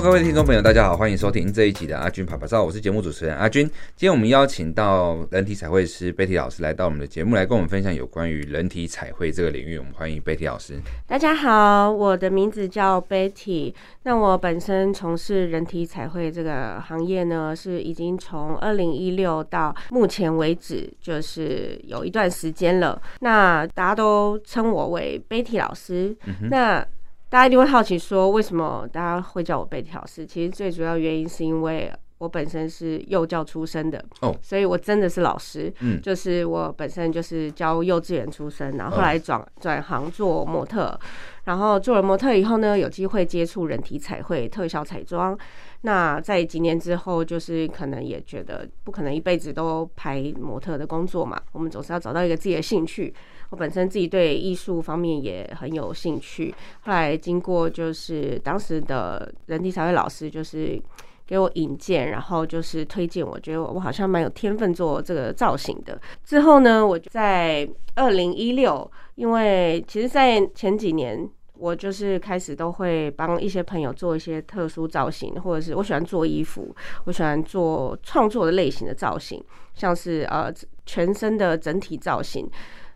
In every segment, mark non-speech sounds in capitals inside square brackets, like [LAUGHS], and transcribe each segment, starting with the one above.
Hello，各位听众朋友，大家好，欢迎收听这一集的阿军啪啪照，我是节目主持人阿军。今天我们邀请到人体彩绘师 Betty 老师来到我们的节目，来跟我们分享有关于人体彩绘这个领域。我们欢迎 Betty 老师。大家好，我的名字叫 Betty。那我本身从事人体彩绘这个行业呢，是已经从二零一六到目前为止，就是有一段时间了。那大家都称我为 Betty 老师。嗯、那大家一定会好奇说，为什么大家会叫我 Betty 老师？其实最主要原因是因为我本身是幼教出身的哦，所以我真的是老师。嗯，就是我本身就是教幼稚园出身，然后后来转转行做模特，然后做了模特以后呢，有机会接触人体彩绘、特效彩妆。那在几年之后，就是可能也觉得不可能一辈子都拍模特的工作嘛，我们总是要找到一个自己的兴趣。我本身自己对艺术方面也很有兴趣，后来经过就是当时的人体彩绘老师就是给我引荐，然后就是推荐，我觉得我好像蛮有天分做这个造型的。之后呢，我就在二零一六，因为其实，在前几年我就是开始都会帮一些朋友做一些特殊造型，或者是我喜欢做衣服，我喜欢做创作的类型的造型，像是呃全身的整体造型。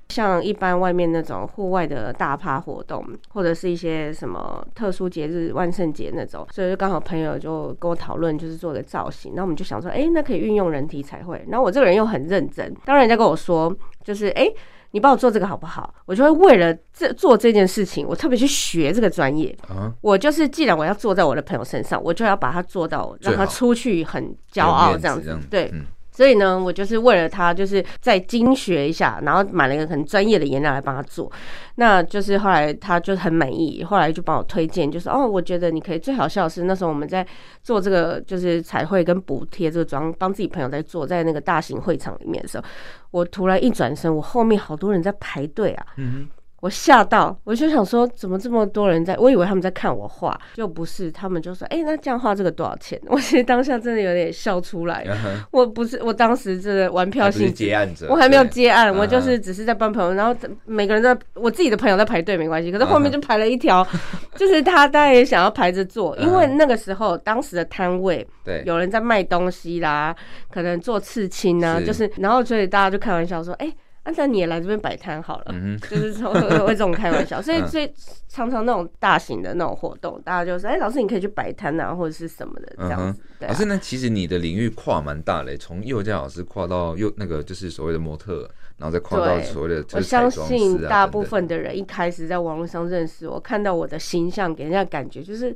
像一般外面那种户外的大趴活动，或者是一些什么特殊节日，万圣节那种，所以就刚好朋友就跟我讨论，就是做个造型。那我们就想说，哎、欸，那可以运用人体彩绘。然后我这个人又很认真，当人家跟我说，就是哎、欸，你帮我做这个好不好？我就会为了这做这件事情，我特别去学这个专业。Uh-huh. 我就是既然我要做在我的朋友身上，我就要把它做到，让他出去很骄傲这样子。对。嗯所以呢，我就是为了他，就是再精学一下，然后买了一个很专业的颜料来帮他做。那就是后来他就很满意，后来就帮我推荐，就是哦，我觉得你可以。最好笑的是那时候我们在做这个就是彩绘跟补贴这个妆，帮自己朋友在做，在那个大型会场里面的时候，我突然一转身，我后面好多人在排队啊。嗯我吓到，我就想说，怎么这么多人在？我以为他们在看我画，就不是。他们就说：“哎、欸，那这样画这个多少钱？” [LAUGHS] 我其实当下真的有点笑出来。Uh-huh. 我不是，我当时真的玩票性质，接案者，我还没有接案，我就是只是在帮朋友。Uh-huh. 然后每个人在，我自己的朋友在排队没关系，可是后面就排了一条，Uh-huh. [LAUGHS] 就是他当然也想要排着做，因为那个时候当时的摊位，对，有人在卖东西啦，可能做刺青啊，就是，然后所以大家就开玩笑说：“哎、欸。”那、啊、你也来这边摆摊好了，嗯、就是会会这种开玩笑，所以所以常常那种大型的那种活动，大家就说：“哎、欸，老师你可以去摆摊啊，或者是什么的这样子。对啊”老师，那其实你的领域跨蛮大嘞，从幼教老师跨到幼那个就是所谓的模特，然后再跨到所谓的、啊。我相信大部分的人一开始在网络上认识我，看到我的形象，给人家感觉就是。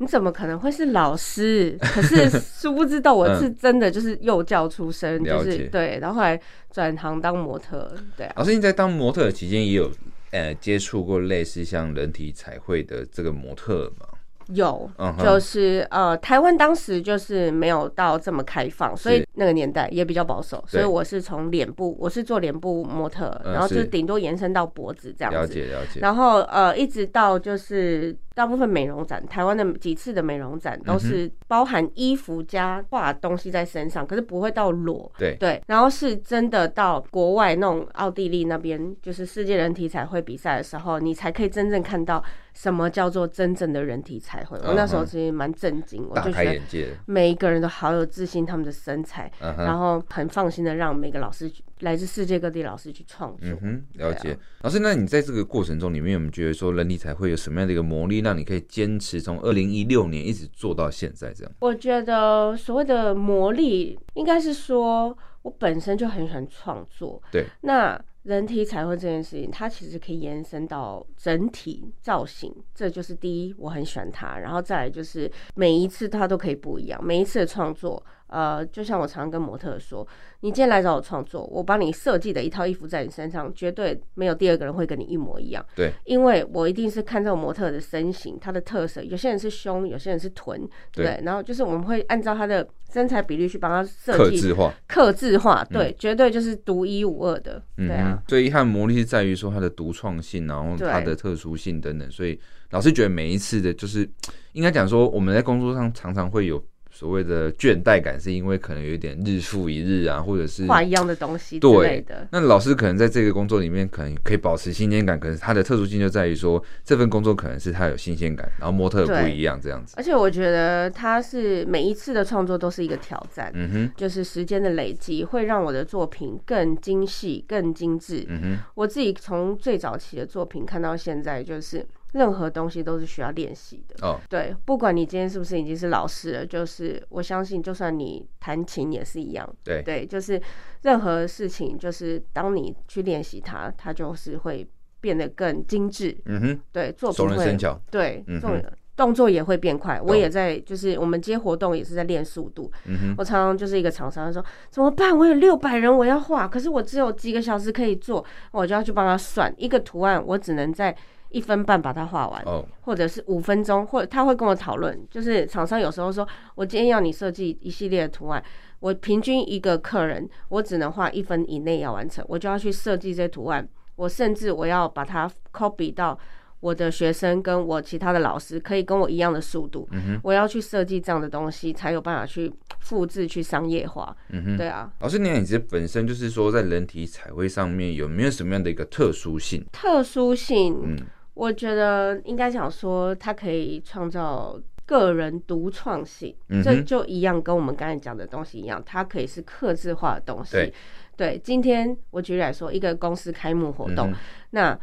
你怎么可能会是老师？[LAUGHS] 可是殊不知道我是真的就是幼教出身，就是对，然后后来转行当模特。对啊，老师，你在当模特期间也有呃接触过类似像人体彩绘的这个模特吗？有，就是呃，台湾当时就是没有到这么开放，所以那个年代也比较保守，所以我是从脸部，我是做脸部模特，然后就顶多延伸到脖子这样子。了解了解。然后呃，一直到就是。大部分美容展，台湾的几次的美容展都是包含衣服加画东西在身上，可是不会到裸。对。对，然后是真的到国外那种奥地利那边，就是世界人体彩绘比赛的时候，你才可以真正看到什么叫做真正的人体彩绘。我那时候其实蛮震惊，我就觉得每一个人都好有自信，他们的身材，然后很放心的让每个老师来自世界各地老师去创作。嗯哼，了解。老师，那你在这个过程中里面有没有觉得说人体彩绘有什么样的一个魔力？让你可以坚持从二零一六年一直做到现在这样。我觉得所谓的魔力，应该是说我本身就很喜欢创作。对。那人体彩绘这件事情，它其实可以延伸到整体造型，这就是第一，我很喜欢它。然后再来就是每一次它都可以不一样，每一次的创作。呃，就像我常常跟模特说，你今天来找我创作，我帮你设计的一套衣服在你身上，绝对没有第二个人会跟你一模一样。对，因为我一定是看这种模特的身形，他的特色，有些人是胸，有些人是臀，对，对，然后就是我们会按照他的身材比例去帮他设计，客制化，克制化，对，嗯、绝对就是独一无二的。对啊，最遗憾魔力是在于说它的独创性，然后它的特殊性等等，所以老师觉得每一次的，就是应该讲说我们在工作上常常会有。所谓的倦怠感，是因为可能有一点日复一日啊，或者是画一样的东西之类的。那老师可能在这个工作里面，可能可以保持新鲜感，可是他的特殊性就在于说，这份工作可能是他有新鲜感，然后模特不一样这样子。而且我觉得他是每一次的创作都是一个挑战，嗯哼，就是时间的累积会让我的作品更精细、更精致。嗯哼，我自己从最早期的作品看到现在，就是。任何东西都是需要练习的哦。Oh. 对，不管你今天是不是已经是老师了，就是我相信，就算你弹琴也是一样。对对，就是任何事情，就是当你去练习它，它就是会变得更精致。嗯哼，对，作品会对，嗯哼，动作也会变快。Oh. 我也在，就是我们接活动也是在练速度。嗯哼，我常常就是一个厂商说怎么办？我有六百人我要画，可是我只有几个小时可以做，我就要去帮他算一个图案，我只能在。一分半把它画完，oh. 或者是五分钟，或者他会跟我讨论。就是厂商有时候说，我今天要你设计一系列的图案，我平均一个客人，我只能画一分以内要完成，我就要去设计这些图案。我甚至我要把它 copy 到我的学生跟我其他的老师可以跟我一样的速度。Mm hmm. 我要去设计这样的东西，才有办法去复制去商业化。嗯哼、mm，hmm. 对啊。老师，你你这本身就是说，在人体彩绘上面有没有什么样的一个特殊性？特殊性，嗯。我觉得应该讲说，它可以创造个人独创性，嗯、这就一样跟我们刚才讲的东西一样，它可以是克制化的东西。对，对，今天我举例来说，一个公司开幕活动，嗯、那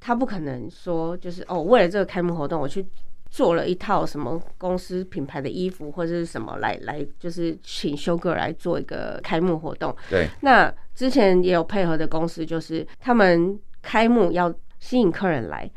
他不可能说就是哦，为了这个开幕活动，我去做了一套什么公司品牌的衣服或者是什么来来，就是请修哥来做一个开幕活动。对，那之前也有配合的公司，就是他们开幕要吸引客人来。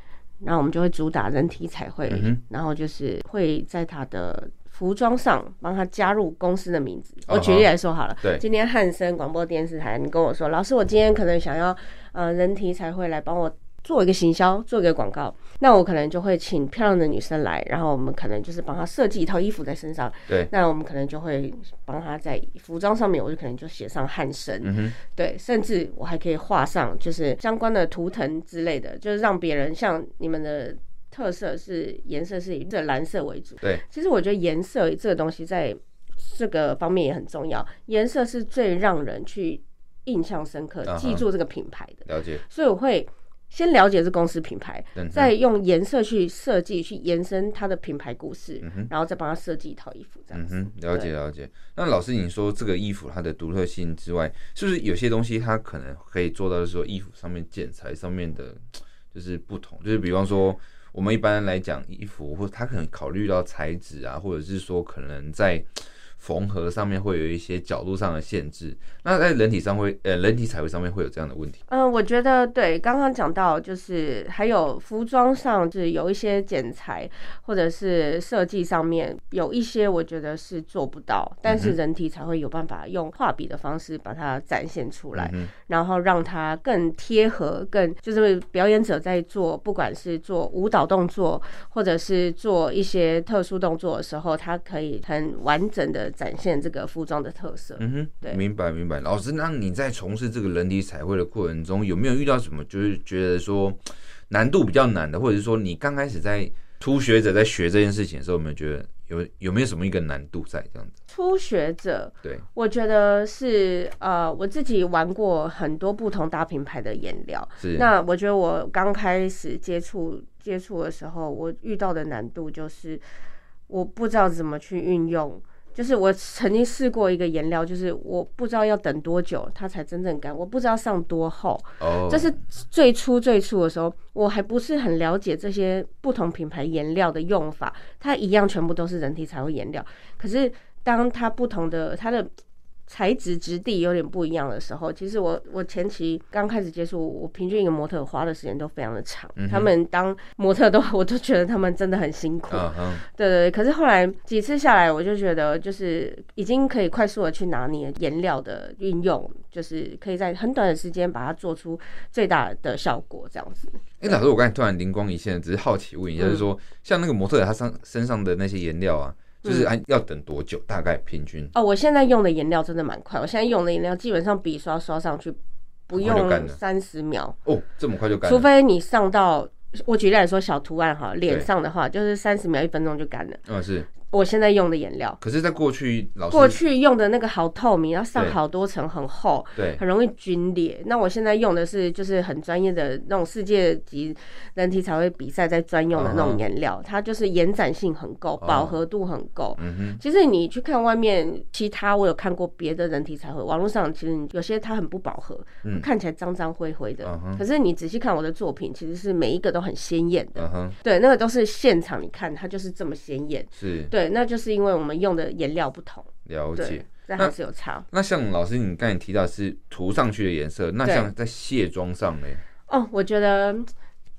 然后我们就会主打人体彩绘，嗯、然后就是会在他的服装上帮他加入公司的名字。哦、我举例来说好了，对，今天汉森广播电视台，你跟我说，老师，我今天可能想要呃人体彩绘来帮我。做一个行销，做一个广告，那我可能就会请漂亮的女生来，然后我们可能就是帮她设计一套衣服在身上。对，那我们可能就会帮她在服装上面，我就可能就写上汉神。嗯哼，对，甚至我还可以画上就是相关的图腾之类的，就是让别人像你们的特色是颜色是以这蓝色为主。对，其实我觉得颜色这个东西在这个方面也很重要，颜色是最让人去印象深刻、记住这个品牌的。了解，所以我会。先了解这公司品牌，再用颜色去设计，去延伸它的品牌故事，嗯、然后再帮他设计一套衣服，这样子。嗯、了解了解。那老师，你说这个衣服它的独特性之外，是不是有些东西它可能可以做到，说衣服上面剪裁上面的，就是不同，就是比方说我们一般来讲衣服，或它可能考虑到材质啊，或者是说可能在。缝合上面会有一些角度上的限制，那在人体上会，呃，人体彩绘上面会有这样的问题。嗯、呃，我觉得对，刚刚讲到就是还有服装上，就是有一些剪裁或者是设计上面有一些，我觉得是做不到，但是人体才会有办法用画笔的方式把它展现出来，嗯、然后让它更贴合，更就是表演者在做，不管是做舞蹈动作或者是做一些特殊动作的时候，它可以很完整的。展现这个服装的特色。嗯哼，对，明白明白。老师，那你在从事这个人体彩绘的过程中，有没有遇到什么就是觉得说难度比较难的，或者是说你刚开始在初学者在学这件事情的时候，有没有觉得有有没有什么一个难度在这样子？初学者，对，我觉得是呃，我自己玩过很多不同大品牌的颜料，是。那我觉得我刚开始接触接触的时候，我遇到的难度就是我不知道怎么去运用。就是我曾经试过一个颜料，就是我不知道要等多久它才真正干，我不知道上多厚。哦，这是最初最初的时候，我还不是很了解这些不同品牌颜料的用法，它一样全部都是人体彩绘颜料，可是当它不同的它的。材质质地有点不一样的时候，其实我我前期刚开始接触，我平均一个模特花的时间都非常的长。嗯、他们当模特都，[LAUGHS] 我都觉得他们真的很辛苦。Uh huh. 对对对。可是后来几次下来，我就觉得就是已经可以快速的去拿捏颜料的运用，就是可以在很短的时间把它做出最大的效果，这样子。哎、欸，老师，我刚才突然灵光一现，只是好奇问一下，嗯、就是说像那个模特他上身上的那些颜料啊。就是按要等多久？大概平均哦。我现在用的颜料真的蛮快，我现在用的颜料基本上笔刷刷上去不用三十秒哦，这么快就干了。除非你上到我举例来说小图案哈，脸上的话就是三十秒一分钟就干了。嗯，是我现在用的颜料。可是，在过去老师过去用的那个好透明，要上好多层，很厚，对，很容易龟裂。那我现在用的是就是很专业的那种世界级人体彩绘比赛在专用的那种颜料，uh. 它就是延展性很够，饱和度很够。嗯哼。其实你去看外面其他，我有看过别的人体彩绘，网络上其实有些它很不饱和，嗯、看起来脏脏灰灰的。Uh. 可是你仔细看我的作品，其实是每一个都很鲜艳的。Uh. 对，那个都是现场，你看它就是这么鲜艳。是。对，那就是因为我们用的颜料不同。了解。那还是有差。那像老师，你刚才提到是涂上去的颜色，那像在卸妆上呢？哦，我觉得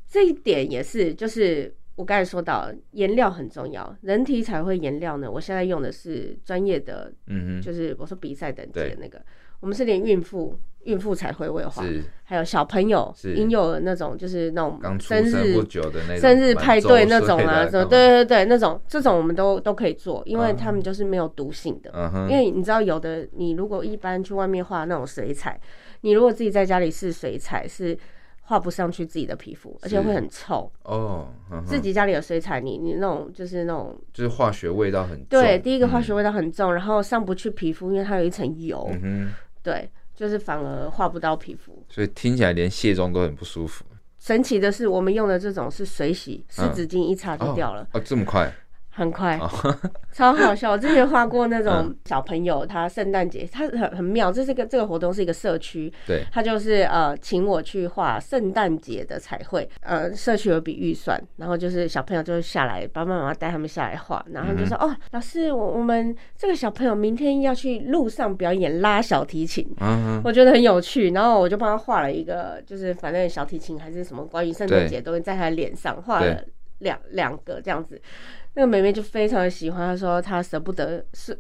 这一点也是，就是我刚才说到颜料很重要。人体彩绘颜料呢，我现在用的是专业的，嗯哼就是我说比赛等级的那个，我们是连孕妇。孕妇彩绘我有画，还有小朋友、婴幼儿那种，就是那种生日不久的那种生日派对那种啊，什么对对对，那种这种我们都都可以做，因为他们就是没有毒性的。嗯、因为你知道，有的你如果一般去外面画那种水彩，你如果自己在家里试水彩，是画不上去自己的皮肤，而且会很臭哦、嗯。自己家里有水彩，你你那种就是那种就是化学味道很重。对，第一个化学味道很重，嗯、然后上不去皮肤，因为它有一层油。嗯对。就是反而画不到皮肤，所以听起来连卸妆都很不舒服。神奇的是，我们用的这种是水洗，湿纸巾一擦就掉了。哦，哦，这么快。很快，哦、[LAUGHS] 超好笑。我之前画过那种小朋友，他圣诞节，他很很妙。这是个这个活动是一个社区，对，他就是呃请我去画圣诞节的彩绘。呃，社区有笔预算，然后就是小朋友就下来，爸爸妈妈带他们下来画，然后就说、嗯、哦，老师，我我们这个小朋友明天要去路上表演拉小提琴，嗯，我觉得很有趣。然后我就帮他画了一个，就是反正小提琴还是什么关于圣诞节，都会在他脸上画了两两个这样子。那个妹妹就非常的喜欢，她说她舍不得是，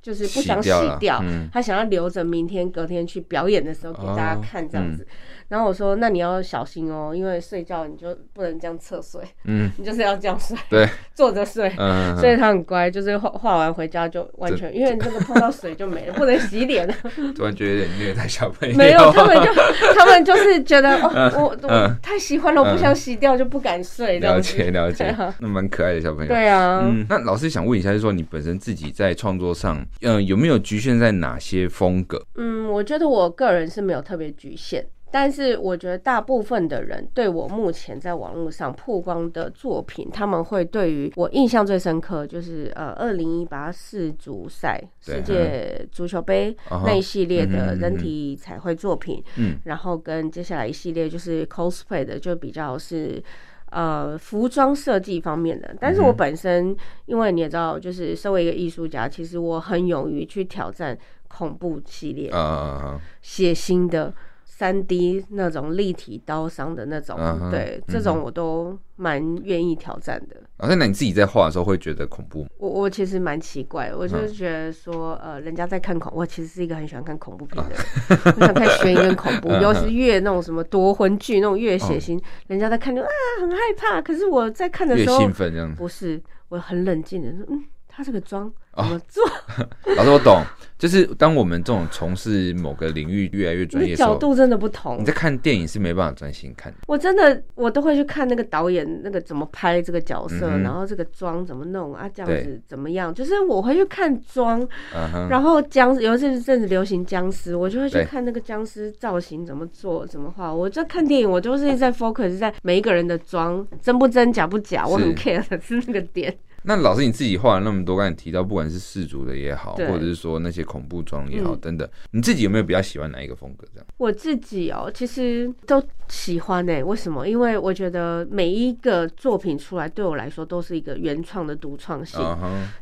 就是不想洗掉，她、嗯、想要留着明天隔天去表演的时候给大家看这样子。哦嗯然后我说：“那你要小心哦，因为睡觉你就不能这样侧睡，嗯，[LAUGHS] 你就是要这样睡，对，[LAUGHS] 坐着睡。嗯，所以他很乖，就是画画完回家就完全，因为那个碰到水就没了，不能洗脸了。[LAUGHS] 突然觉得有点虐待小朋友。没有，他们就他们就是觉得哦，我我太喜欢了，我不想洗掉就不敢睡。了解了解，那蛮可爱的小朋友。对啊，嗯，那老师想问一下，就是说你本身自己在创作上，嗯，有没有局限在哪些风格？嗯，我觉得我个人是没有特别局限。但是我觉得大部分的人对我目前在网络上曝光的作品，他们会对于我印象最深刻，就是呃，二零一八世足赛世界足球杯那一系列的人体彩绘作品，嗯，然后跟接下来一系列就是 cosplay 的，就比较是呃服装设计方面的。但是我本身，因为你也知道，就是身为一个艺术家，其实我很勇于去挑战恐怖系列啊，血腥的。三 D 那种立体刀伤的那种，uh 对、嗯，这种我都蛮愿意挑战的。啊，那你自己在画的时候会觉得恐怖吗？我我其实蛮奇怪，我就是觉得说，呃，人家在看恐，我其实是一个很喜欢看恐怖片的人，uh. [LAUGHS] 我想看悬疑跟恐怖，尤其是越那种什么夺魂剧那种越血腥，uh. 人家在看就啊很害怕，可是我在看的时候越兴奋这样，不是，我很冷静的说，嗯。他这个妆怎么做？哦、[LAUGHS] 老师，我懂，就是当我们这种从事某个领域越来越专业的时候，角度真的不同。你在看电影是没办法专心看的。我真的，我都会去看那个导演那个怎么拍这个角色，嗯、然后这个妆怎么弄啊，这样子怎么样？就是我会去看妆、嗯，然后僵，尤其是阵子流行僵尸，我就会去看那个僵尸造型怎么做、怎么画。我在看电影，我就是在 focus 在每一个人的妆真不真、假不假，我很 care 的是那个点。那老师你自己画了那么多，刚才提到不管是氏族的也好，或者是说那些恐怖装也好，等等，你自己有没有比较喜欢哪一个风格？这样？我自己哦，其实都喜欢诶。为什么？因为我觉得每一个作品出来对我来说都是一个原创的独创性。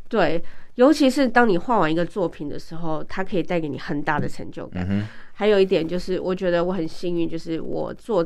对，尤其是当你画完一个作品的时候，它可以带给你很大的成就感。还有一点就是，我觉得我很幸运，就是我做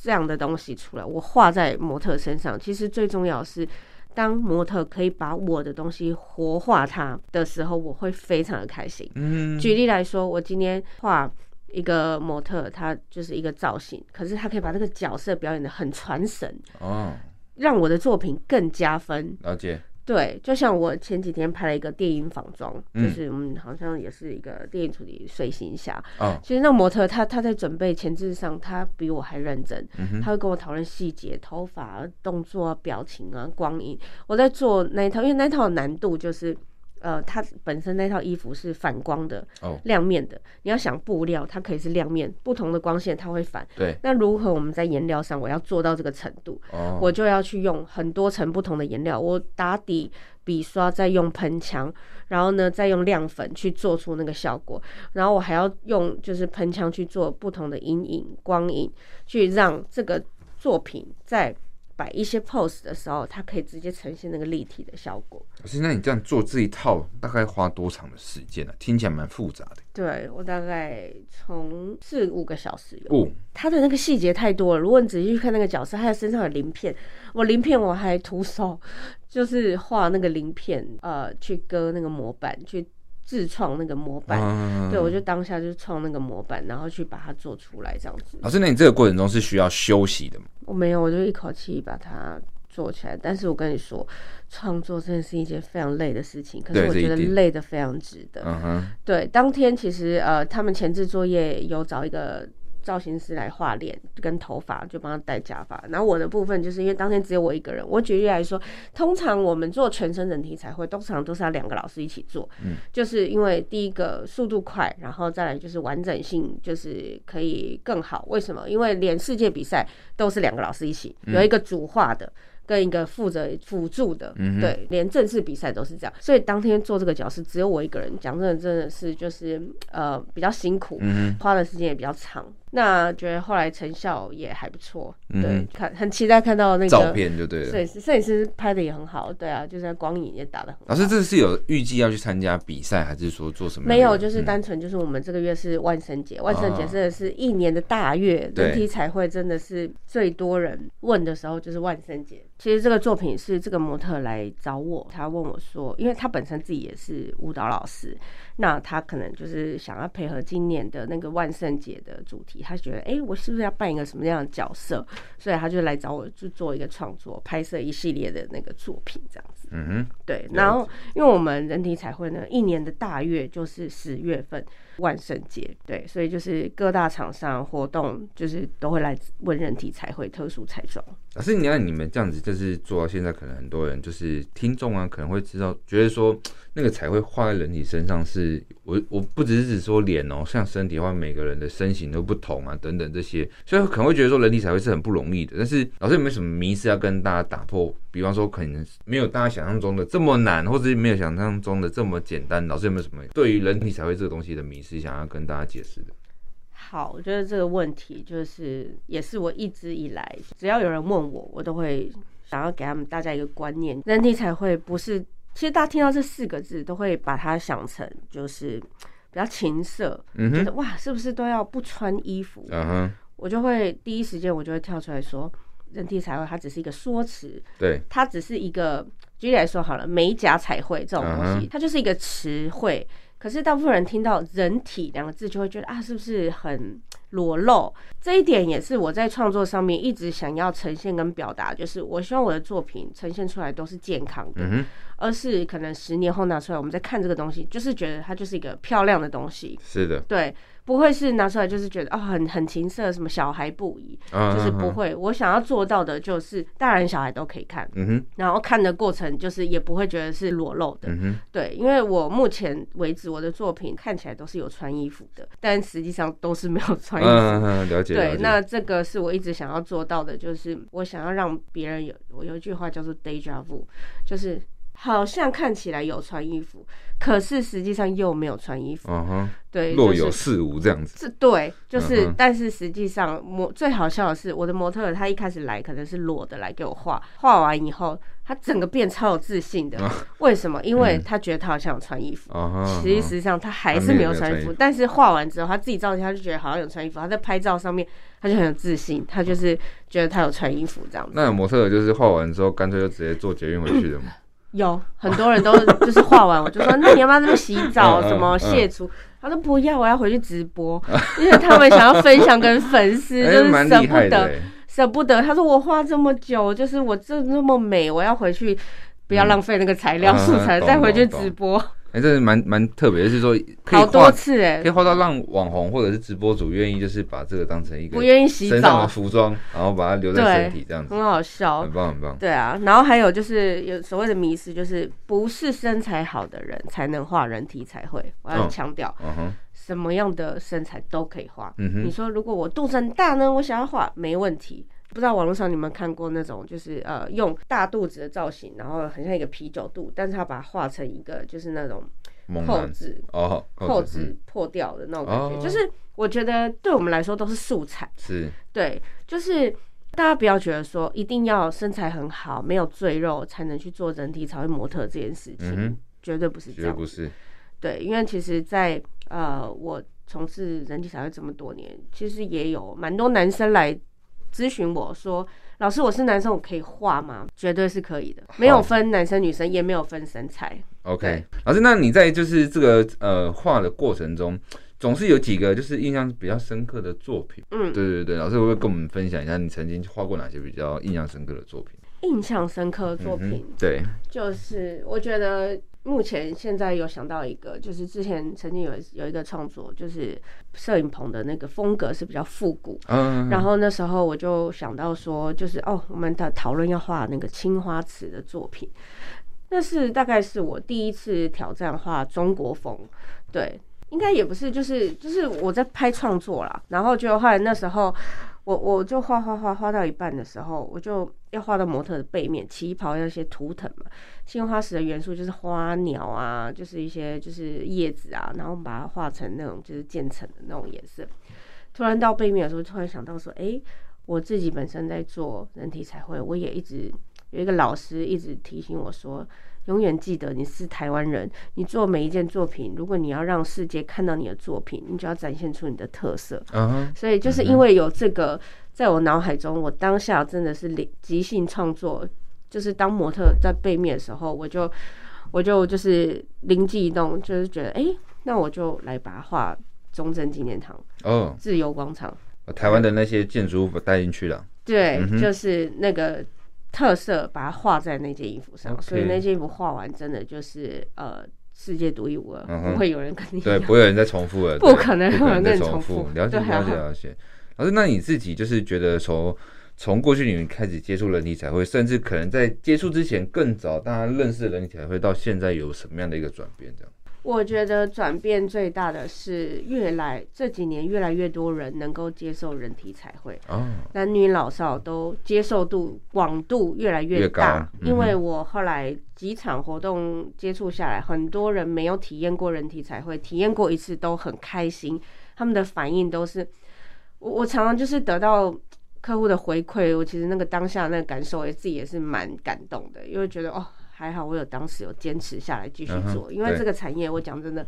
这样的东西出来，我画在模特身上，其实最重要的是。当模特可以把我的东西活化它的时候，我会非常的开心。嗯，举例来说，我今天画一个模特，他就是一个造型，可是他可以把这个角色表演的很传神哦，让我的作品更加分。了解。对，就像我前几天拍了一个电影仿妆，嗯、就是我们，好像也是一个电影处理水行侠。哦，其实那模特他他在准备前置上，他比我还认真。嗯哼，他会跟我讨论细节、头发、动作啊、表情啊、光影。我在做那一套，因为那一套的难度就是。呃，它本身那套衣服是反光的，哦，亮面的。你要想布料，它可以是亮面，不同的光线它会反。对。那如何我们在颜料上，我要做到这个程度？哦。我就要去用很多层不同的颜料，我打底、笔刷，再用喷枪，然后呢，再用亮粉去做出那个效果。然后我还要用就是喷枪去做不同的阴影、光影，去让这个作品在。摆一些 pose 的时候，它可以直接呈现那个立体的效果。可是，那你这样做这一套大概花多长的时间呢、啊？听起来蛮复杂的。对，我大概从四五个小时有。哦，它的那个细节太多了。如果你仔细去看那个角色，他的身上有鳞片，我鳞片我还徒手就是画那个鳞片，呃，去割那个模板去。自创那个模板，嗯、对，我就当下就创那个模板，然后去把它做出来，这样子。老师，那你这个过程中是需要休息的吗？我没有，我就一口气把它做起来。但是我跟你说，创作真的是一件非常累的事情，可是我觉得累得非常值得。嗯哼，对，当天其实呃，他们前置作业有找一个。造型师来画脸跟头发，就帮他戴假发。然后我的部分就是因为当天只有我一个人。我举例来说，通常我们做全身人体彩绘，通常都是要两个老师一起做。嗯，就是因为第一个速度快，然后再来就是完整性就是可以更好。为什么？因为连世界比赛都是两个老师一起，有一个主画的。跟一个负责辅助的，嗯、对，连正式比赛都是这样，所以当天做这个角色只有我一个人，讲真的，真的是就是呃比较辛苦，嗯、花的时间也比较长。那觉得后来成效也还不错，嗯、对，看很期待看到那个照片就对了。摄影师摄影师拍的也很好，对啊，就是光影也打的很好。老师，这是有预计要去参加比赛，还是说做什么？没有，就是单纯就是我们这个月是万圣节，嗯、万圣节真的是一年的大月，哦、人体彩绘真的是最多人问的时候就是万圣节。其实这个作品是这个模特来找我，他问我说，因为他本身自己也是舞蹈老师，那他可能就是想要配合今年的那个万圣节的主题，他觉得，哎，我是不是要扮一个什么样的角色？所以他就来找我，就做一个创作，拍摄一系列的那个作品，这样子。嗯哼，对。然后，因为我们人体彩绘呢，一年的大月就是十月份。万圣节，对，所以就是各大厂商活动，就是都会来问人体彩绘特殊彩妆。老师，你看你们这样子，就是做到现在，可能很多人就是听众啊，可能会知道，觉得说那个彩绘画在人体身上是，我我不只是只说脸哦，像身体的话，每个人的身形都不同啊，等等这些，所以可能会觉得说人体彩绘是很不容易的。但是老师有没有什么迷思要跟大家打破？比方说，可能没有大家想象中的这么难，或者是没有想象中的这么简单。老师有没有什么对于人体彩绘这个东西的迷思，想要跟大家解释的？好，我觉得这个问题就是，也是我一直以来，只要有人问我，我都会想要给他们大家一个观念：人体彩绘不是，其实大家听到这四个字，都会把它想成就是比较情色，嗯哼，觉得哇，是不是都要不穿衣服？嗯哼，我就会第一时间我就会跳出来说。人体彩绘它只是一个说辞，对，它只是一个举例来说好了，美甲彩绘这种东西，它就是一个词汇。可是大部分人听到“人体”两个字，就会觉得啊，是不是很裸露？这一点也是我在创作上面一直想要呈现跟表达，就是我希望我的作品呈现出来都是健康的，嗯、而是可能十年后拿出来，我们再看这个东西，就是觉得它就是一个漂亮的东西。是的，对。不会是拿出来就是觉得哦，很很情色，什么小孩不宜，就是不会。我想要做到的就是大人小孩都可以看，嗯哼，然后看的过程就是也不会觉得是裸露的，嗯哼，对，因为我目前为止我的作品看起来都是有穿衣服的，但实际上都是没有穿衣服。嗯嗯，了解。对，那这个是我一直想要做到的，就是我想要让别人有，我有一句话叫做 deja vu，就是。好像看起来有穿衣服，可是实际上又没有穿衣服。嗯哼，对，若有似无这样子。是，对，就是，但是实际上模最好笑的是，我的模特他一开始来可能是裸的来给我画，画完以后他整个变超有自信的。为什么？因为他觉得他好像有穿衣服。其实实际上他还是没有穿衣服，但是画完之后他自己照镜，他就觉得好像有穿衣服。他在拍照上面他就很有自信，他就是觉得他有穿衣服这样子。那模特就是画完之后干脆就直接坐捷运回去的吗？有很多人都就是画完，我就说，那你要不要那边洗澡，[LAUGHS] 什么卸除？他说不要，我要回去直播，[LAUGHS] 因为他们想要分享跟粉丝，[LAUGHS] 就是舍不得，舍不得。他说我画这么久，就是我这那么美，我要回去不要浪费那个材料素材，再回去直播。哎，这是蛮蛮特别，就是说可以好多次哎，可以画到让网红或者是直播主愿意，就是把这个当成一个不愿意洗澡身上的服装，然后把它留在身体这样子，很好笑，很棒很棒。对啊，然后还有就是有所谓的迷思，就是不是身材好的人才能画人体彩绘，我要强调，嗯哼，什么样的身材都可以画。嗯哼，你说如果我肚子很大呢，我想要画没问题。不知道网络上你们看过那种，就是呃用大肚子的造型，然后很像一个啤酒肚，但是他把它画成一个就是那种扣子哦，扣子破掉的那种感觉，哦、就是我觉得对我们来说都是素材，是。对，就是大家不要觉得说一定要身材很好，没有赘肉才能去做人体彩绘模特这件事情，嗯、绝对不是这样，不是，对，因为其实在，在呃我从事人体彩绘这么多年，其实也有蛮多男生来。咨询我说：“老师，我是男生，我可以画吗？”绝对是可以的，没有分男生女生，也没有分身材。OK，老师，那你在就是这个呃画的过程中，总是有几个就是印象比较深刻的作品。嗯，对对对，老师会不会跟我们分享一下你曾经画过哪些比较印象深刻的作品？印象深刻的作品，对，就是我觉得。目前现在有想到一个，就是之前曾经有有一个创作，就是摄影棚的那个风格是比较复古，嗯，然后那时候我就想到说，就是哦，我们的讨论要画那个青花瓷的作品，那是大概是我第一次挑战画中国风，对，应该也不是，就是就是我在拍创作啦，然后就后来那时候。我我就画画画画到一半的时候，我就要画到模特的背面，旗袍那些图腾嘛，青花瓷的元素就是花鸟啊，就是一些就是叶子啊，然后我们把它画成那种就是渐层的那种颜色。突然到背面的时候，突然想到说，哎、我自己本身在做人体彩绘，我也一直有一个老师一直提醒我说。永远记得你是台湾人，你做每一件作品，如果你要让世界看到你的作品，你就要展现出你的特色。Uh huh. 所以就是因为有这个在我脑海中，我当下真的是即兴创作，就是当模特在背面的时候，我就我就就是灵机一动，就是觉得哎、欸，那我就来把它画中正纪念堂哦，oh. 自由广场，台湾的那些建筑物带进去了。对，嗯、就是那个。特色把它画在那件衣服上.所以那件衣服画完真的就是呃世界独一无二，不会有人跟你对，不会有人再重复了，[LAUGHS] 不可能有人再重复。了解了解了解。老师，那你自己就是觉得从从过去你们开始接触人体彩绘，甚至可能在接触之前更早，大家认识人体彩绘到现在有什么样的一个转变？这样？我觉得转变最大的是，越来这几年越来越多人能够接受人体彩绘，哦、男女老少都接受度广度越来越大。越嗯、因为我后来几场活动接触下来，很多人没有体验过人体彩绘，体验过一次都很开心，他们的反应都是，我我常常就是得到客户的回馈，我其实那个当下那个感受，也自己也是蛮感动的，因为觉得哦。还好我有当时有坚持下来继续做，因为这个产业我讲真的，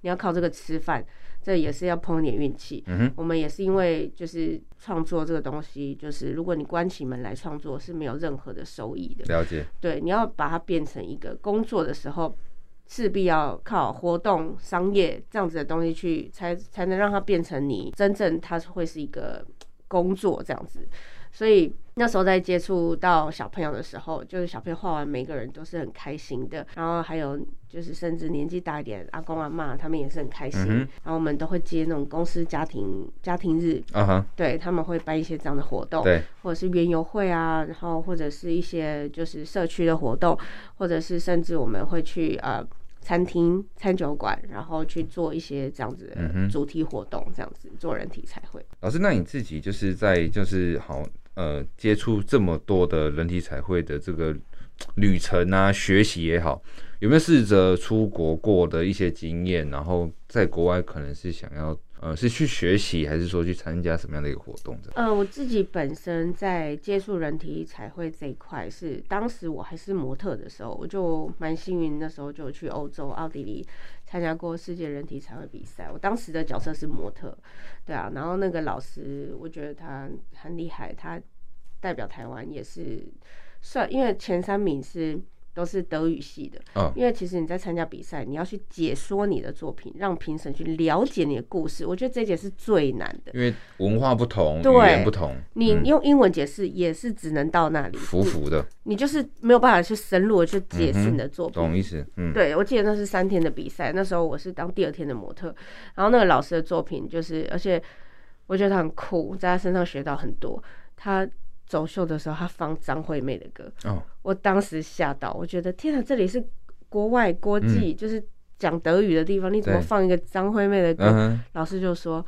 你要靠这个吃饭，这也是要碰一点运气。嗯，我们也是因为就是创作这个东西，就是如果你关起门来创作是没有任何的收益的。了解。对，你要把它变成一个工作的时候，势必要靠活动、商业这样子的东西去，才才能让它变成你真正它会是一个工作这样子。所以那时候在接触到小朋友的时候，就是小朋友画完，每个人都是很开心的。然后还有就是甚至年纪大一点，阿公阿妈他们也是很开心。嗯、然后我们都会接那种公司家庭家庭日，啊、对，他们会办一些这样的活动，对，或者是园游会啊，然后或者是一些就是社区的活动，或者是甚至我们会去呃餐厅、餐酒馆，然后去做一些这样子的主题活动，这样子做人体彩绘。老师，那你自己就是在就是好。呃，接触这么多的人体彩绘的这个旅程啊，[TSK] 学习也好，有没有试着出国过的一些经验？然后在国外可能是想要呃，是去学习，还是说去参加什么样的一个活动？呃，我自己本身在接触人体彩绘这一块，是当时我还是模特的时候，我就蛮幸运，那时候就去欧洲奥地利参加过世界人体彩绘比赛。我当时的角色是模特。对啊，然后那个老师，我觉得他很厉害，他代表台湾也是算，因为前三名是都是德语系的。嗯，因为其实你在参加比赛，你要去解说你的作品，让评审去了解你的故事。我觉得这一点是最难的，因为文化不同，语言不同，你用英文解释也是只能到那里，浮浮的你，你就是没有办法去深入的去解释你的作品。嗯、懂意思？嗯，对，我记得那是三天的比赛，那时候我是当第二天的模特，然后那个老师的作品就是，而且我觉得他很酷，在他身上学到很多。他走秀的时候，他放张惠妹的歌，哦，我当时吓到，我觉得天哪，这里是国外国际，就是讲德语的地方，嗯、你怎么放一个张惠妹的歌？嗯、老师就说，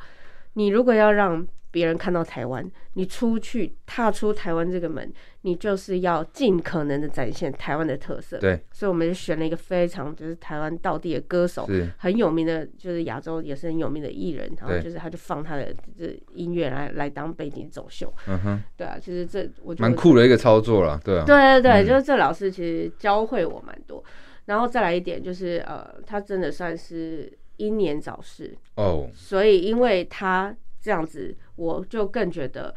你如果要让别人看到台湾，你出去踏出台湾这个门，你就是要尽可能的展现台湾的特色。对，所以我们就选了一个非常就是台湾道地的歌手，很有名的，就是亚洲也是很有名的艺人，然后就是他就放他的这音乐来来当背景走秀。嗯哼，对啊，其实这我觉得蛮酷的一个操作了，对啊，对对对，嗯、就是这老师其实教会我蛮多。然后再来一点就是呃，他真的算是英年早逝哦，所以因为他。这样子，我就更觉得，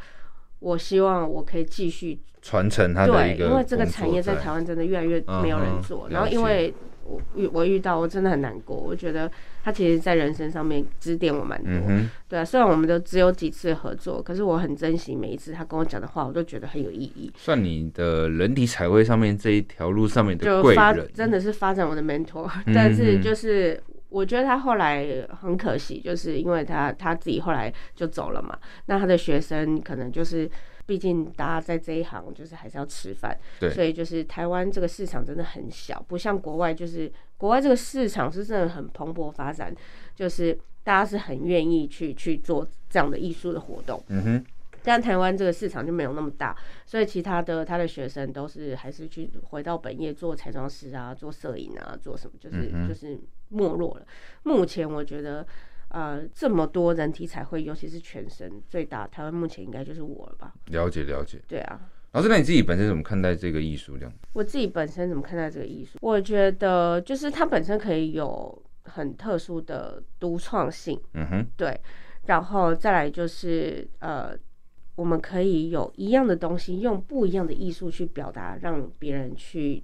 我希望我可以继续传承他的一个，对，因为这个产业在台湾真的越来越没有人做。然后，因为我遇我遇到，我真的很难过。我觉得他其实，在人生上面指点我蛮多。嗯，对啊，虽然我们都只有几次合作，可是我很珍惜每一次他跟我讲的话，我都觉得很有意义。算你的人体彩绘上面这一条路上面的贵人，真的是发展我的 mentor。但是就是。我觉得他后来很可惜，就是因为他他自己后来就走了嘛。那他的学生可能就是，毕竟大家在这一行就是还是要吃饭，对，所以就是台湾这个市场真的很小，不像国外，就是国外这个市场是真的很蓬勃发展，就是大家是很愿意去去做这样的艺术的活动。嗯哼。但台湾这个市场就没有那么大，所以其他的他的学生都是还是去回到本业做彩妆师啊，做摄影啊，做什么就是、嗯、就是没落了。目前我觉得，呃，这么多人体彩绘，尤其是全身最大，台湾目前应该就是我了吧？了解了解。对啊，老师，那你自己本身怎么看待这个艺术？这样？我自己本身怎么看待这个艺术？我觉得就是它本身可以有很特殊的独创性。嗯哼，对。然后再来就是呃。我们可以有一样的东西，用不一样的艺术去表达，让别人去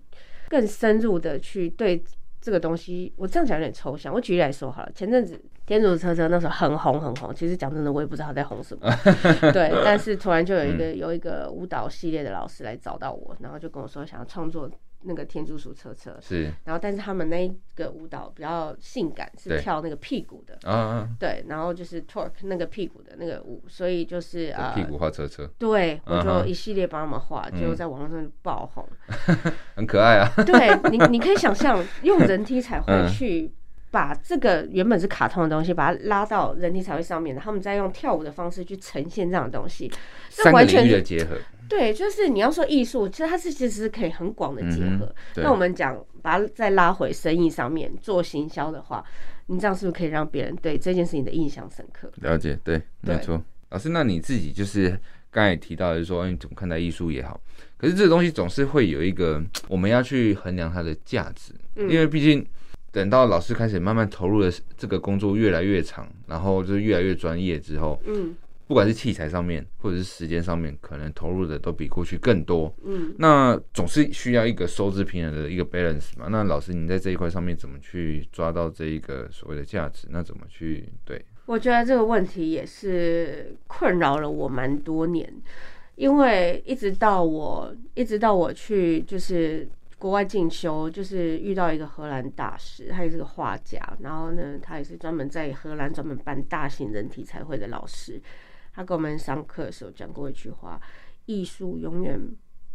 更深入的去对这个东西。我这样讲有点抽象，我举例来说好了。前阵子天竺车车那时候很红很红，其实讲真的，我也不知道他在红什么。[LAUGHS] 对，但是突然就有一个有一个舞蹈系列的老师来找到我，然后就跟我说想要创作。那个天竺鼠车车。是，然后但是他们那个舞蹈比较性感，是跳那个屁股的，啊，对，然后就是 torque 那个屁股的那个舞，所以就是啊，屁股画车车，对，我就一系列帮他们画，结果在网络上就爆红，[LAUGHS] 很可爱啊，[LAUGHS] 对你，你可以想象用人体彩绘去把这个原本是卡通的东西，把它拉到人体彩绘上面，他们再用跳舞的方式去呈现这样的东西，三个领域的结合。对，就是你要说艺术，其实它是其实是可以很广的结合。嗯、那我们讲把它再拉回生意上面做行销的话，你这样是不是可以让别人对这件事情的印象深刻？了解，对，没错。老师，那你自己就是刚才也提到，就是说你怎么看待艺术也好，可是这个东西总是会有一个我们要去衡量它的价值，嗯、因为毕竟等到老师开始慢慢投入的这个工作越来越长，然后就是越来越专业之后，嗯。不管是器材上面，或者是时间上面，可能投入的都比过去更多。嗯，那总是需要一个收支平衡的一个 balance 嘛。那老师，你在这一块上面怎么去抓到这一个所谓的价值？那怎么去对？我觉得这个问题也是困扰了我蛮多年，因为一直到我一直到我去就是国外进修，就是遇到一个荷兰大师，他也是个画家，然后呢，他也是专门在荷兰专门办大型人体彩绘的老师。他跟我们上课的时候讲过一句话：“艺术永远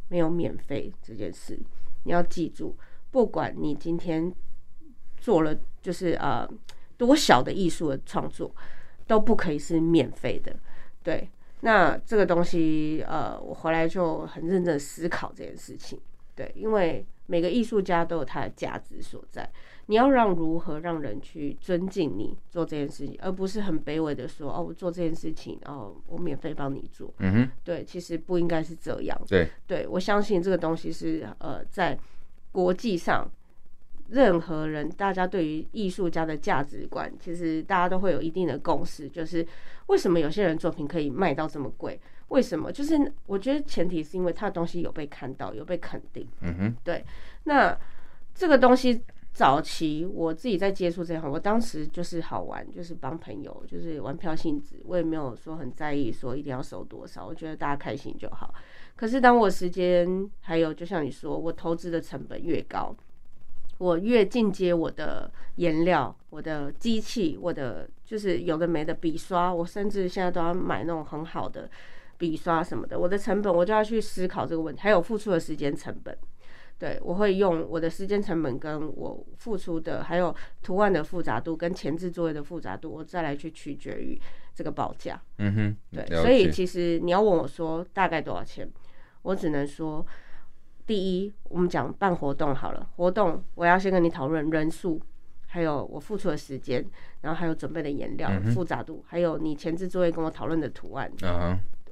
没有免费这件事，你要记住，不管你今天做了就是呃多小的艺术的创作，都不可以是免费的。”对，那这个东西呃，我回来就很认真思考这件事情。对，因为每个艺术家都有他的价值所在。你要让如何让人去尊敬你做这件事情，而不是很卑微的说哦，我做这件事情哦，我免费帮你做。嗯哼，对，其实不应该是这样。对，对我相信这个东西是呃，在国际上，任何人大家对于艺术家的价值观，其实大家都会有一定的共识，就是为什么有些人作品可以卖到这么贵。为什么？就是我觉得前提是因为他的东西有被看到，有被肯定。嗯哼，对。那这个东西早期我自己在接触这行，我当时就是好玩，就是帮朋友，就是玩票性质，我也没有说很在意说一定要收多少，我觉得大家开心就好。可是当我时间还有，就像你说，我投资的成本越高，我越进阶我的颜料、我的机器、我的就是有的没的笔刷，我甚至现在都要买那种很好的笔刷什么的。我的成本我就要去思考这个问题，还有付出的时间成本。对，我会用我的时间成本跟我付出的，还有图案的复杂度跟前置作业的复杂度，我再来去取决于这个报价。嗯哼，对，所以其实你要问我说大概多少钱，我只能说，第一，我们讲办活动好了，活动我要先跟你讨论人数，还有我付出的时间，然后还有准备的颜料、嗯、复杂度，还有你前置作业跟我讨论的图案，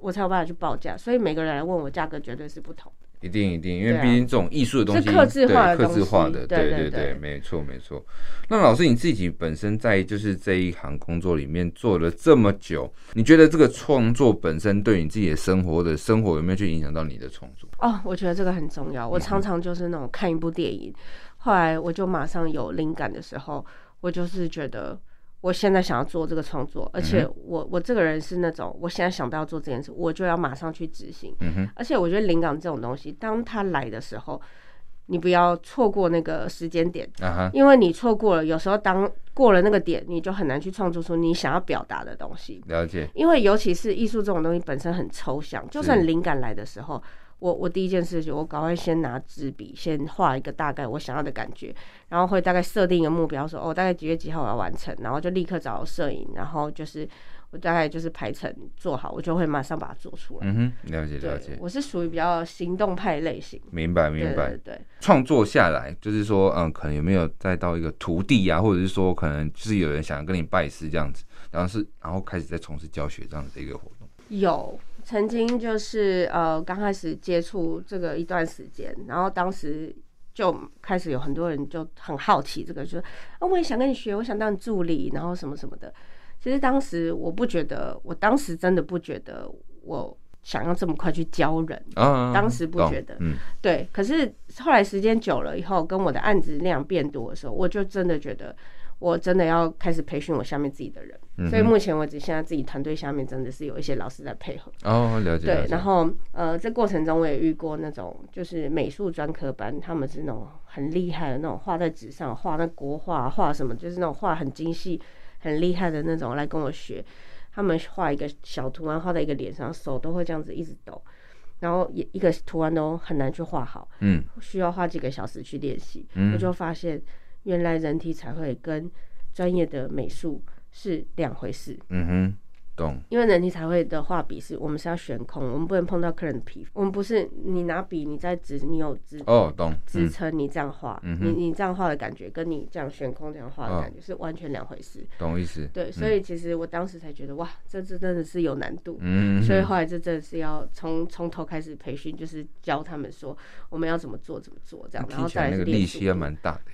我才有办法去报价。所以每个人来问我价格，绝对是不同。一定一定，因为毕竟这种艺术的东西，是克制化的，对，客制化的，对对对对，没错没错。那老师你自己本身在就是这一行工作里面做了这么久，你觉得这个创作本身对你自己的生活的生活有没有去影响到你的创作？哦，我觉得这个很重要。我常常就是那种看一部电影，后来我就马上有灵感的时候，我就是觉得。我现在想要做这个创作，而且我我这个人是那种，我现在想到要做这件事，我就要马上去执行。嗯。而且我觉得灵感这种东西，当它来的时候，你不要错过那个时间点，啊。因为你错过了，有时候当过了那个点，你就很难去创作出你想要表达的东西。了解。因为尤其是艺术这种东西本身很抽象，就算灵感来的时候。我我第一件事情，我赶快先拿纸笔，先画一个大概我想要的感觉，然后会大概设定一个目标，说哦，大概几月几号我要完成，然后就立刻找摄影，然后就是我大概就是排程做好，我就会马上把它做出来。嗯哼，了解了解。我是属于比较行动派类型。明白明白。对，对，对，创作下来就是说，嗯，可能有没有再到一个徒弟啊，或者是说可能就是有人想要跟你拜师这样子，然后是然后开始在从事教学这样子的一个活动。有。曾经就是呃刚开始接触这个一段时间，然后当时就开始有很多人就很好奇这个，就说啊我也想跟你学，我想当助理，然后什么什么的。其实当时我不觉得，我当时真的不觉得我想要这么快去教人，啊、当时不觉得，嗯、对。可是后来时间久了以后，跟我的案子量变多的时候，我就真的觉得。我真的要开始培训我下面自己的人，嗯、所以目前为止，现在自己团队下面真的是有一些老师在配合。哦，了解。对，然后呃，这过程中我也遇过那种就是美术专科班，他们是那种很厉害的那种画在纸上画那国画画什么，就是那种画很精细、很厉害的那种来跟我学。他们画一个小图案画在一个脸上，手都会这样子一直抖，然后一一个图案都很难去画好，嗯，需要花几个小时去练习。嗯，我就发现。原来人体彩绘跟专业的美术是两回事。嗯哼，懂。因为人体彩绘的画笔是我们是要悬空，我们不能碰到客人的皮肤。我们不是你拿笔，你在指，你有支哦，懂支撑你这样画，嗯、你你这样画的感觉，跟你这样悬空这样画的感觉是完全两回事。懂意思？对，所以其实我当时才觉得哇，这这真的是有难度。嗯，所以后来这真的是要从从头开始培训，就是教他们说我们要怎么做怎么做这样，然后再来那个力气还蛮大的。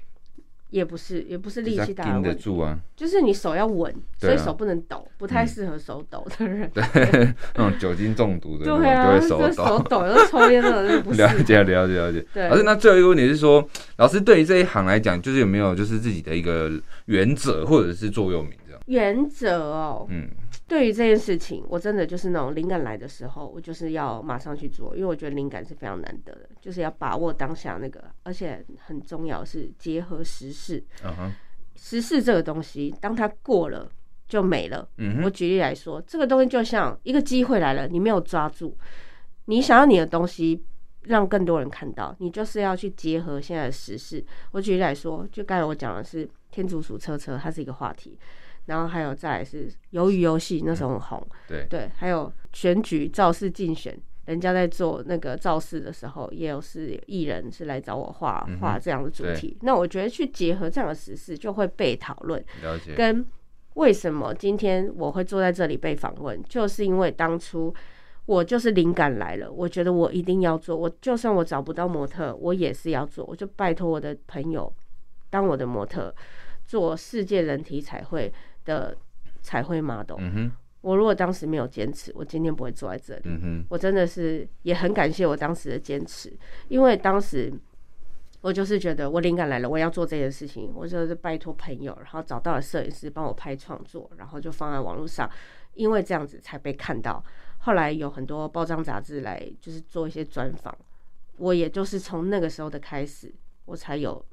也不是，也不是力气大的问题，得住啊，就是你手要稳，所以手不能抖，不太适合手抖的人。对，[LAUGHS] 那种酒精中毒的，对啊，手抖，手抖，又抽烟的，不是。了解，了解，了解。对。而且那最后一个问题是说，老师对于这一行来讲，就是有没有就是自己的一个原则或者是座右铭这样？原则哦，嗯。对于这件事情，我真的就是那种灵感来的时候，我就是要马上去做，因为我觉得灵感是非常难得的，就是要把握当下那个，而且很重要是结合时事。Uh. 时事这个东西，当它过了就没了。Uh. 我举例来说，这个东西就像一个机会来了，你没有抓住，你想要你的东西让更多人看到，你就是要去结合现在的时事。我举例来说，就刚才我讲的是天竺鼠车车，它是一个话题。然后还有再来是鱿鱼游戏那时候很红，嗯、对对，还有选举造势竞选，人家在做那个造势的时候，也有是艺人是来找我画画这样的主题。嗯、那我觉得去结合这样的时事，就会被讨论。了解。跟为什么今天我会坐在这里被访问，就是因为当初我就是灵感来了，我觉得我一定要做，我就算我找不到模特，我也是要做，我就拜托我的朋友当我的模特，做世界人体彩绘的彩绘 model，嗯哼，我如果当时没有坚持，我今天不会坐在这里。嗯哼，我真的是也很感谢我当时的坚持，因为当时我就是觉得我灵感来了，我要做这件事情，我就是拜托朋友，然后找到了摄影师帮我拍创作，然后就放在网络上，因为这样子才被看到。后来有很多包装杂志来就是做一些专访，我也就是从那个时候的开始，我才有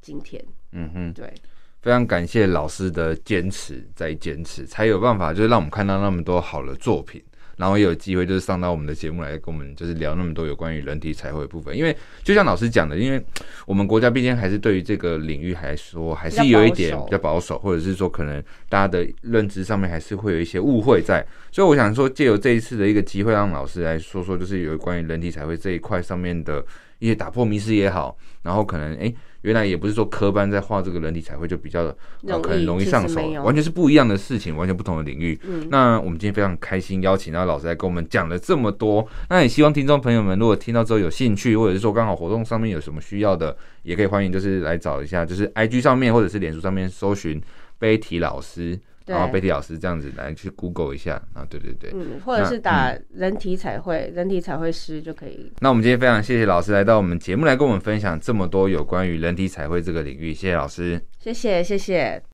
今天。嗯哼，对。非常感谢老师的坚持，在坚持，才有办法就是让我们看到那么多好的作品，然后也有机会就是上到我们的节目来跟我们就是聊那么多有关于人体彩绘的部分。因为就像老师讲的，因为我们国家毕竟还是对于这个领域还说还是有一点比较保守，或者是说可能大家的认知上面还是会有一些误会在。所以我想说，借由这一次的一个机会，让老师来说说，就是有关于人体彩绘这一块上面的一些打破迷思也好，然后可能哎。欸原来也不是说科班在画这个人体彩绘就比较呃可能容易上手，完全是不一样的事情，完全不同的领域。嗯，那我们今天非常开心邀请到老师来跟我们讲了这么多。那也希望听众朋友们如果听到之后有兴趣，或者是说刚好活动上面有什么需要的，也可以欢迎就是来找一下，就是 IG 上面或者是脸书上面搜寻 Betty 老师。然后 Betty 老师这样子来去 Google 一下啊，对对对，嗯，或者是打人体彩绘、嗯、人体彩绘师就可以。那我们今天非常谢谢老师来到我们节目来跟我们分享这么多有关于人体彩绘这个领域，谢谢老师，谢谢谢谢。